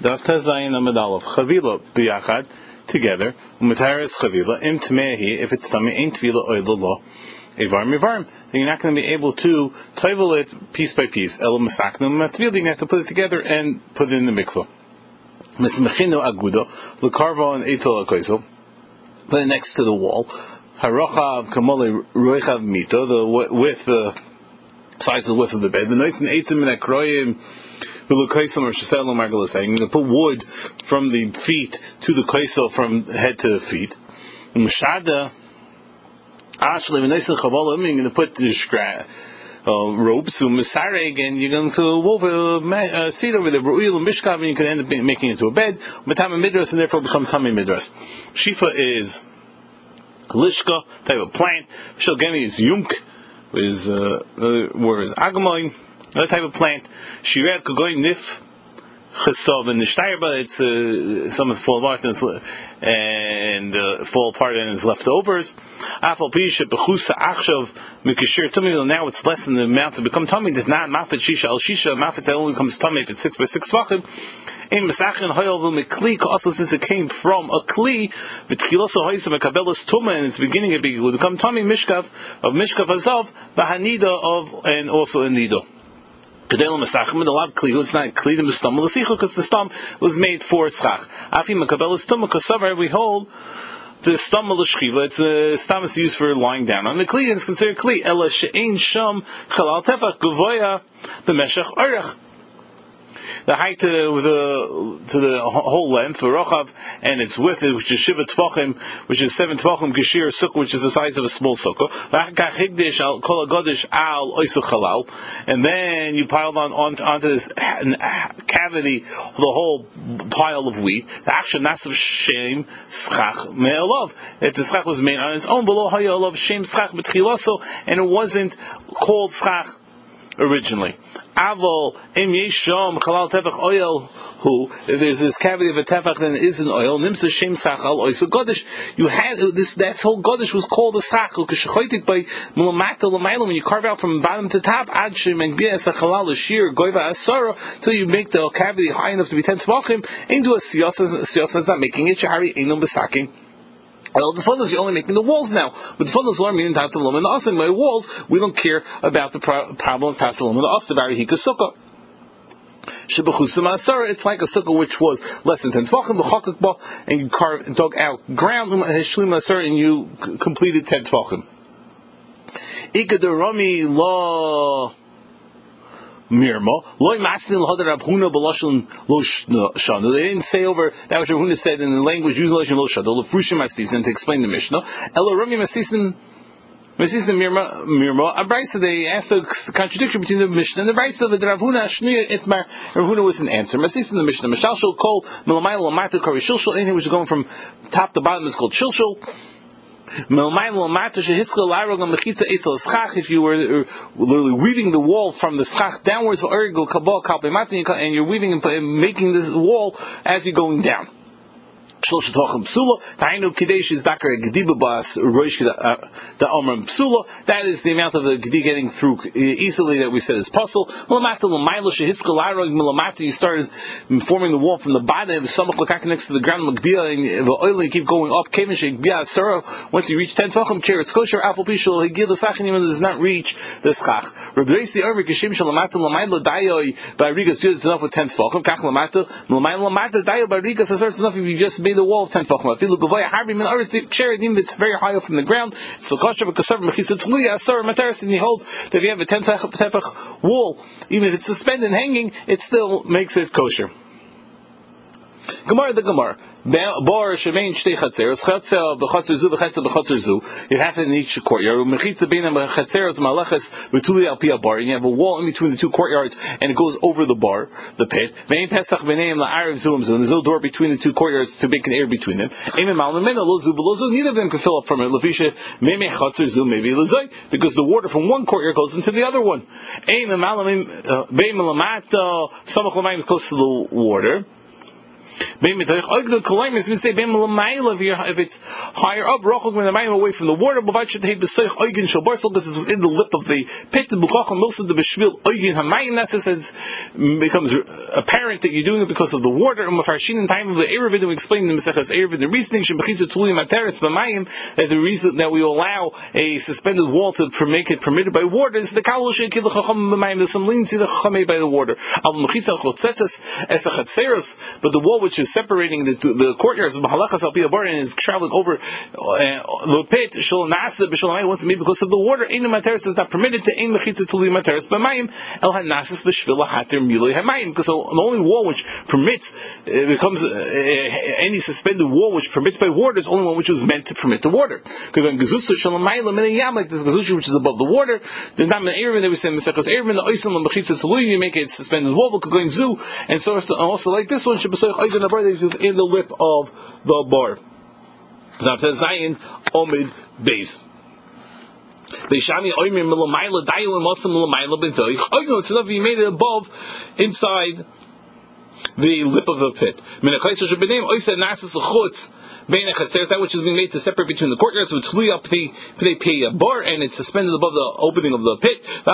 Daf Tezayin Amid Aleph. Chavila biyachad together. Umataris chavila im tmehi if it's tummy ain't tvila oilalo. Evar mivarim. Then you're not going to be able to toivel it piece by piece. El masaknu matvila. You have to put it together and put it in the mikvah. Mismechino agudo lekarva and etzel akoisel. Put it next to the wall. Harochav kamole roichav mito. The width, the size of the width of the bed. The nice and eitzim and akroyim you're going to put wood from the feet to the kaisel, from head to the feet. Mashada, actually, when they say Kabbalah, you're going to put the scra- uh, ropes, so Masareg, and you're going to wove a, a seat over there, Ru'il and Mishkav, and you can end up making it into a bed, Matama Midras, and therefore become Tami Midras. Shifa is Lishka, type of plant. Shilgeni is Yunk, is, uh, uh, where is Agamoin, another type of plant. Shiret Kogoy Nif Chesov and Nishtayba, it's uh, some is fall apart and, and uh, fall apart and is leftovers. Afal Pisha Bechusa Achshav Mikashir Tummy. Now it's less than the amount to become tummy. That not Mafet Shisha El Shisha Mafet only becomes tummy if it's six by six tvachim. In Mesachin Hoyel V'Mekli also since it came from a kli V'Tchiloso Hoysa Mekabelas Tuma in its beginning it would become tummy Mishkav of Mishkav Azov V'Hanida of and also in Nido. Kedel Masachim, the lot kli, it's not kli, the mistam, l'sicha, because the stam was made for schach. Afi makabel stam, because we hold the stam l'shchiva, it's a stam is used for lying down. And the kli is considered kli, ela she'ein sham, chalal tefach, gavoya, b'meshach orach the height to the to the whole length, rochav, and its width, which is shiva tvachim, which is seven tvachim geshir sukkah, which is the size of a small sukkah. And then you piled on, on onto this cavity the whole pile of wheat. The action nasav shem schach me'elov. If the schach was made on its own, below hayolov shem schach betchilaso, and it wasn't called schach originally. Avol im yeshom chalal tefach oil who there's this cavity of a tefach that is an oil nimsa shem sachal. So Godish, you had this that whole Godish was called a sachal because by mulamata lamayla when you carve out from bottom to top ad shem and bia sachalal shir goiva asara till you make the cavity high enough to be ten tvachim into a siyasa siyasa is not making it shahari enum besaking. Well, the you're only making the walls now. But the fun is learning in Tasalim and Asim. My walls, we don't care about the pro- problem of Tasalim and Asim, Barihika Sukkah. It's like a sukkah which was less than ten tvachim, and you carve, dug out ground, and you completed ten tvachim. Ikadarami law mirma. Loy masnil hadar Rav Huna b'lashon lo shana. They didn't say over that which Rav Huna said in the language using lashon lo shana. Lefrushim masisin to explain the Mishnah. Elo rami masisin. Masisin mirma mirma. A brisa they asked a contradiction between the Mishnah and the brisa of Rav Huna shnuya itmar. Rav Huna was an answer. Masisin the Mishnah. Mashal shel kol milamayel lamatu kari shilshul. Anything which is going from top to bottom is called shilshul. If you were uh, literally weaving the wall from the schach downwards, and you're weaving and making this wall as you're going down. Psula, Tainu is Dakar Bas Roish uh, the Omram Psula. That is the amount of the Gedi getting through uh, easily that we said is puzzle. Larog Milamata, you started forming the wall from the bottom. Of the stomach next to the ground, Magbia, and the oil, keep going up, Kevin Shekbia Sura. Once you reach 10 Tvachim Chair, it's kosher, Alpha Pishul, the Sachanim does not reach Reisi Ermi Kishim Shalamata Dayoi, by Rigas, it's enough with 10 Tvachim, Kach Lamata, Lamata Dayoi, by Rigas, enough if you just the wall of ten tefachim. Afilu that's very high up from the ground. It's l'kosher b'kasav mechisa tluya asar materis, and he holds that if you have a ten tefach wall, even if it's suspended and hanging, it still makes it kosher. Gemara the Gemara. Bar shemain shtei chatzeros chatzel b'chatzer zu b'chatzel b'chatzer zu. You have it in each courtyard. Mechitza beina b'chatzeros malaches v'tuli al pia bar. You have a wall in between the two courtyards, and it goes over the bar, the pit. Vein pesach b'neim la'arev zum zum. There's a door between the two courtyards to make an air between them. Eimen mal nemena lo zu lo zu. Neither of them can fill up from it. Lefisha meme chatzer zu maybe lezay because the water from one courtyard goes into the other one. Eimen mal bein uh, malamata samach l'mayim close to the water. If it's higher up, away from the water, this is within the lip of the pit. The becomes apparent that you're doing it because of the water. In time of the Erevin, we explain the Mesechas Erevin, the reasoning that the reason that we allow a suspended wall to make it permitted by water is the Kal There's some leniency by the water. But the wall which is separating the, the courtyards of Mahalachas Al and is traveling over uh, the pit, Shal Nasa B'Shalamai wants to be because of the water. Ein Materis is not permitted to Ein Mechitza Tuli Materis B'Mayim El Hanasas B'Shvila Hatir Milei Hamayim because the only wall which permits it becomes uh, any suspended wall which permits by water is only one which was meant to permit the water. Because when Gezusha Shalamayim Yam like this Gezusha which is above the water, the Dam Erevin that we say Mesechas Erevin the Oisam Mechitza Tuli you make it suspended wall going zoo and so also like this one should be in the lip of the bar. Now Zayin Omid Base. Beishami Oimir Milamayla Dailin Muslim Milamayla Bintoy. Oigno, oh, it's enough you made it above, inside the lip of the pit. Oisa That which is being made to separate between the courtyards, which flew up the bar, and it's suspended above the opening of the pit. It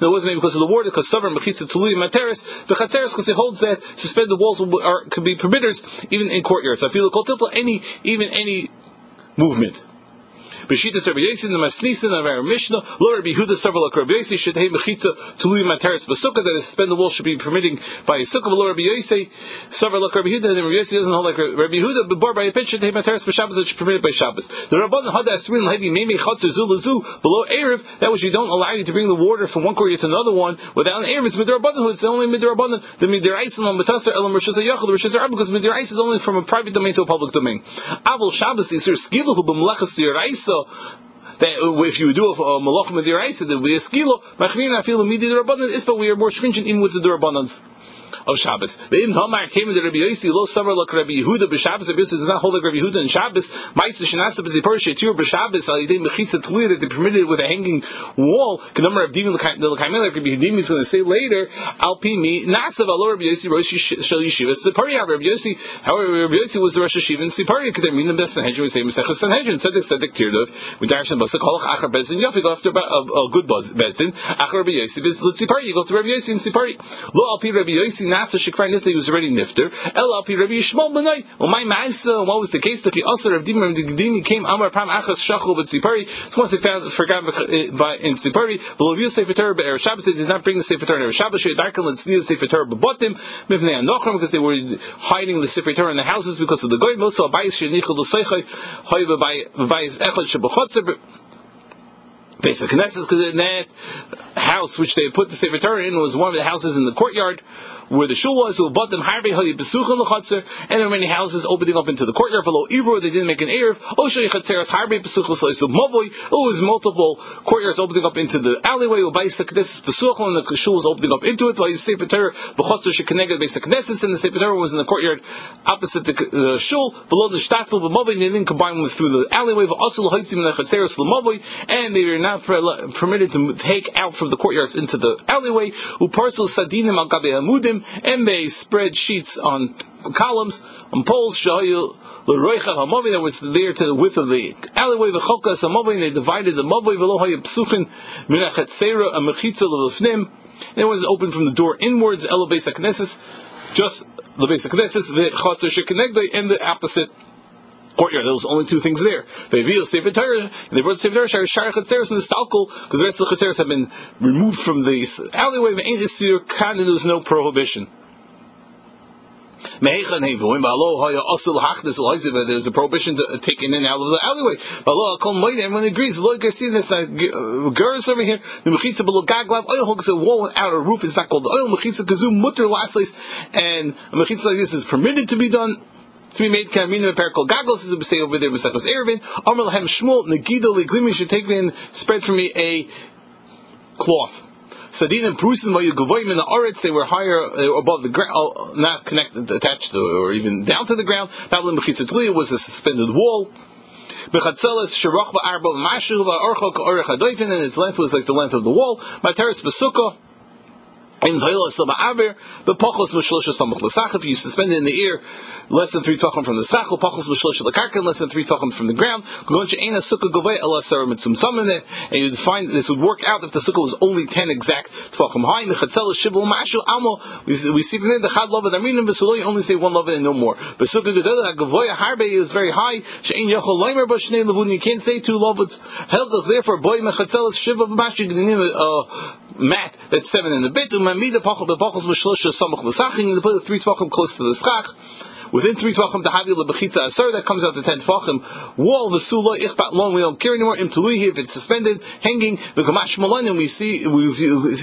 wasn't because of the water, because Savar Mechisa Tului Materis, the Chatzeres, because it holds that suspended walls are, could be permitters even in courtyards. I feel any even any movement. B'shita Rabbi Yossi, the Masnisin of our Mishnah, Lo Rabbi Huda several like Rabbi Yossi, should have Mechitza Tului Materis Basukkah, that is suspend the wall should be permitting by a sukkah, Lo Rabbi Yossi, several like Rabbi Huda, and Rabbi Yossi doesn't hold like Rabbi Huda, but bar by a pit should have Materis B'Shabbos, which is permitted by Shabbos. The Rabban Hada Asrin Levi Mimi Chatzar Zulazu, below Erev, that which you don't allow you to bring the water from one courtyard to another one without an Erev, is Midrabban, who is only Midrabban, the Midraisim on Matasar Elam Rosh Hashanah, Rosh Hashanah, because Midrais is only from a private domain to a public domain. Avol Shabbos, Yisur Skiluhu B'Melechas Yiraisa, that uh, if you do a, a malachim with your eyes, that we a skilo, machnina feel midi the rabbanon is, but we are more stringent even with the rabbanons of Shabbos. Ve'im Hamar came into Rabbi Yossi, lo summer like Rabbi Yehuda b'Shabbos, Rabbi Yossi does not hold like Rabbi Yehuda in Shabbos, Ma'isa shenasa b'zipar shetir b'Shabbos, al yidei mechitza tluya, that they permitted with a hanging wall, the number of divim l'kaimel, like Rabbi Yehudim is going to say later, al pi mi, nasav alo Rabbi Yossi, rosh shel yeshiva, Sipari, Rabbi Yossi, however, Rabbi Yossi was the Rosh Hashiva in Sipari, could there mean the best Sanhedrin, we say Mesechus Sanhedrin, Sedek Sedek Tirdov, we darshan basak, halach achar bezin, yofi, go after a, good bezin, achar Rabbi Yossi, biz Sipari, you go to Rabbi Yossi in Sipari, lo al pi Rabbi Yossi, nasa shikvar nifta, he was already nifter. El al Rabbi Yishmael benay. Well, my ma'isa, what was the case that the Asar of Dimar and Gedimi came Amar Pam Achas Shachol but Tzipari. Once they found forgot uh, by in Tzipari, the Leviu Sefer Torah be'er Shabbos. They did not bring the Sefer Torah in Shabbos. Shei Darkel and Tzniya Sefer Torah b'botim mivnei anochram because they were hiding the Sefer Torah in the houses because of the goy. Also, Abayis shenichol l'seichai hoy b'bayis echad shebachotzer basic Knesset, because in that house which they put the Sefer Torah in was one of the houses in the courtyard where the shul was, and there were many houses opening up into the courtyard. Below Ivor, they didn't make an Erev. It was multiple courtyards opening up into the alleyway. And the shul was opening up into it. And the Sefer Torah was in the courtyard opposite the, the shul. Below the Shtafel, they didn't combine them through the alleyway. And they were not Uh, permitted to take out from the courtyards into the alleyway. Uparsul Sadinim al and they spread sheets on columns, on poles, shayu, l'roicha that was there to the width of the alleyway, v'cholkas hamavi, they divided the mavi, v'lohaya psuchin, seira, a l'lefnim, and it was open from the door inwards, elevate knesses, just the basic knesses, v'chatzer shekenegdoi, and the opposite courtyard. There was only two things there. They revealed Sefer Torah, and they brought Sefer Torah, Shar Shar Chatzeres and the Stalkel, because the rest of the Chatzeres have been removed from the alleyway. There was no prohibition. There's a prohibition to take in and out of the alleyway. Everyone agrees. Girls over here. The mechitza below gaglav oil hooks a wall without a roof. It's not called oil mechitza kazum mutter lastly, and a mechitza like this is permitted to be done to be made kamina perikol gagos is a say over there b'sechos erevin. Amar lahem shmuel negido liglimi should take me and spread for me a cloth. Sadin and Prusin Gavoim in the Oretz, they were higher, above the ground, uh, not connected, attached or even down to the ground. Babylon Mechisatliya was a suspended wall. Bechatzeles Sharach Arba Mashu Orchok Orech and its length was like the length of the wall. Materis Besukkah In but pachos v'shlosha samach l'sach. If you suspend it in the ear, less than three tachim from the sachel, pachos v'shlosha l'karka, less than three tachim from the ground. Govei and you'd find this would work out if the sukkah was only ten exact tachim high. The chatzel shivul mashu amo. We see from there the chad love and aminim v'sulo you only say one love and no more. But sukkah gedolah gavoy harbe is very high. She'in b'shnei levun. You can't say two lovets. Helgach therefore boy mechatzel shivav mashu uh, mat that's seven in the bit. Umamida pachol bepachos v'shlosha samach l'sachin. You put three tvachim close to the schach. Within three tvachim, the havil lebechitza asar that comes out to ten tvachim. Wall the sula ichbat long. We don't care anymore. Im tuluhi if it's suspended, hanging the gamash malon. And we see we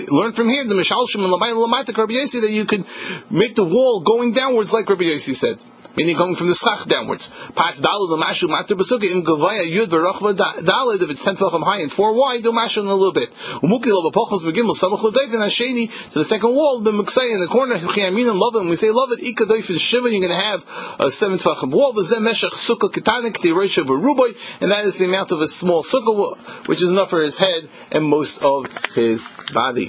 learn from here the mishalshim and lamayim lamatik Rabbi that you can make the wall going downwards like Rabbi Yossi said meaning going from the schach downwards. Pas dalad l'mashu matter b'sukkah im gavaya yud v'rachva dalad if it's ten tefachim high and four wide, do mashu in a little bit. Umuki lo b'pochos begimel samach l'doif and hasheni to the second wall The b'muksay in the corner chiyamin and love it. When we say love it ika doif is shiva, you're going to have a seven tefachim wall. The V'zem meshach sukkah ketanik tiroisha v'ruboy and that is the amount of a small sukkah which is enough for his head and most of his body.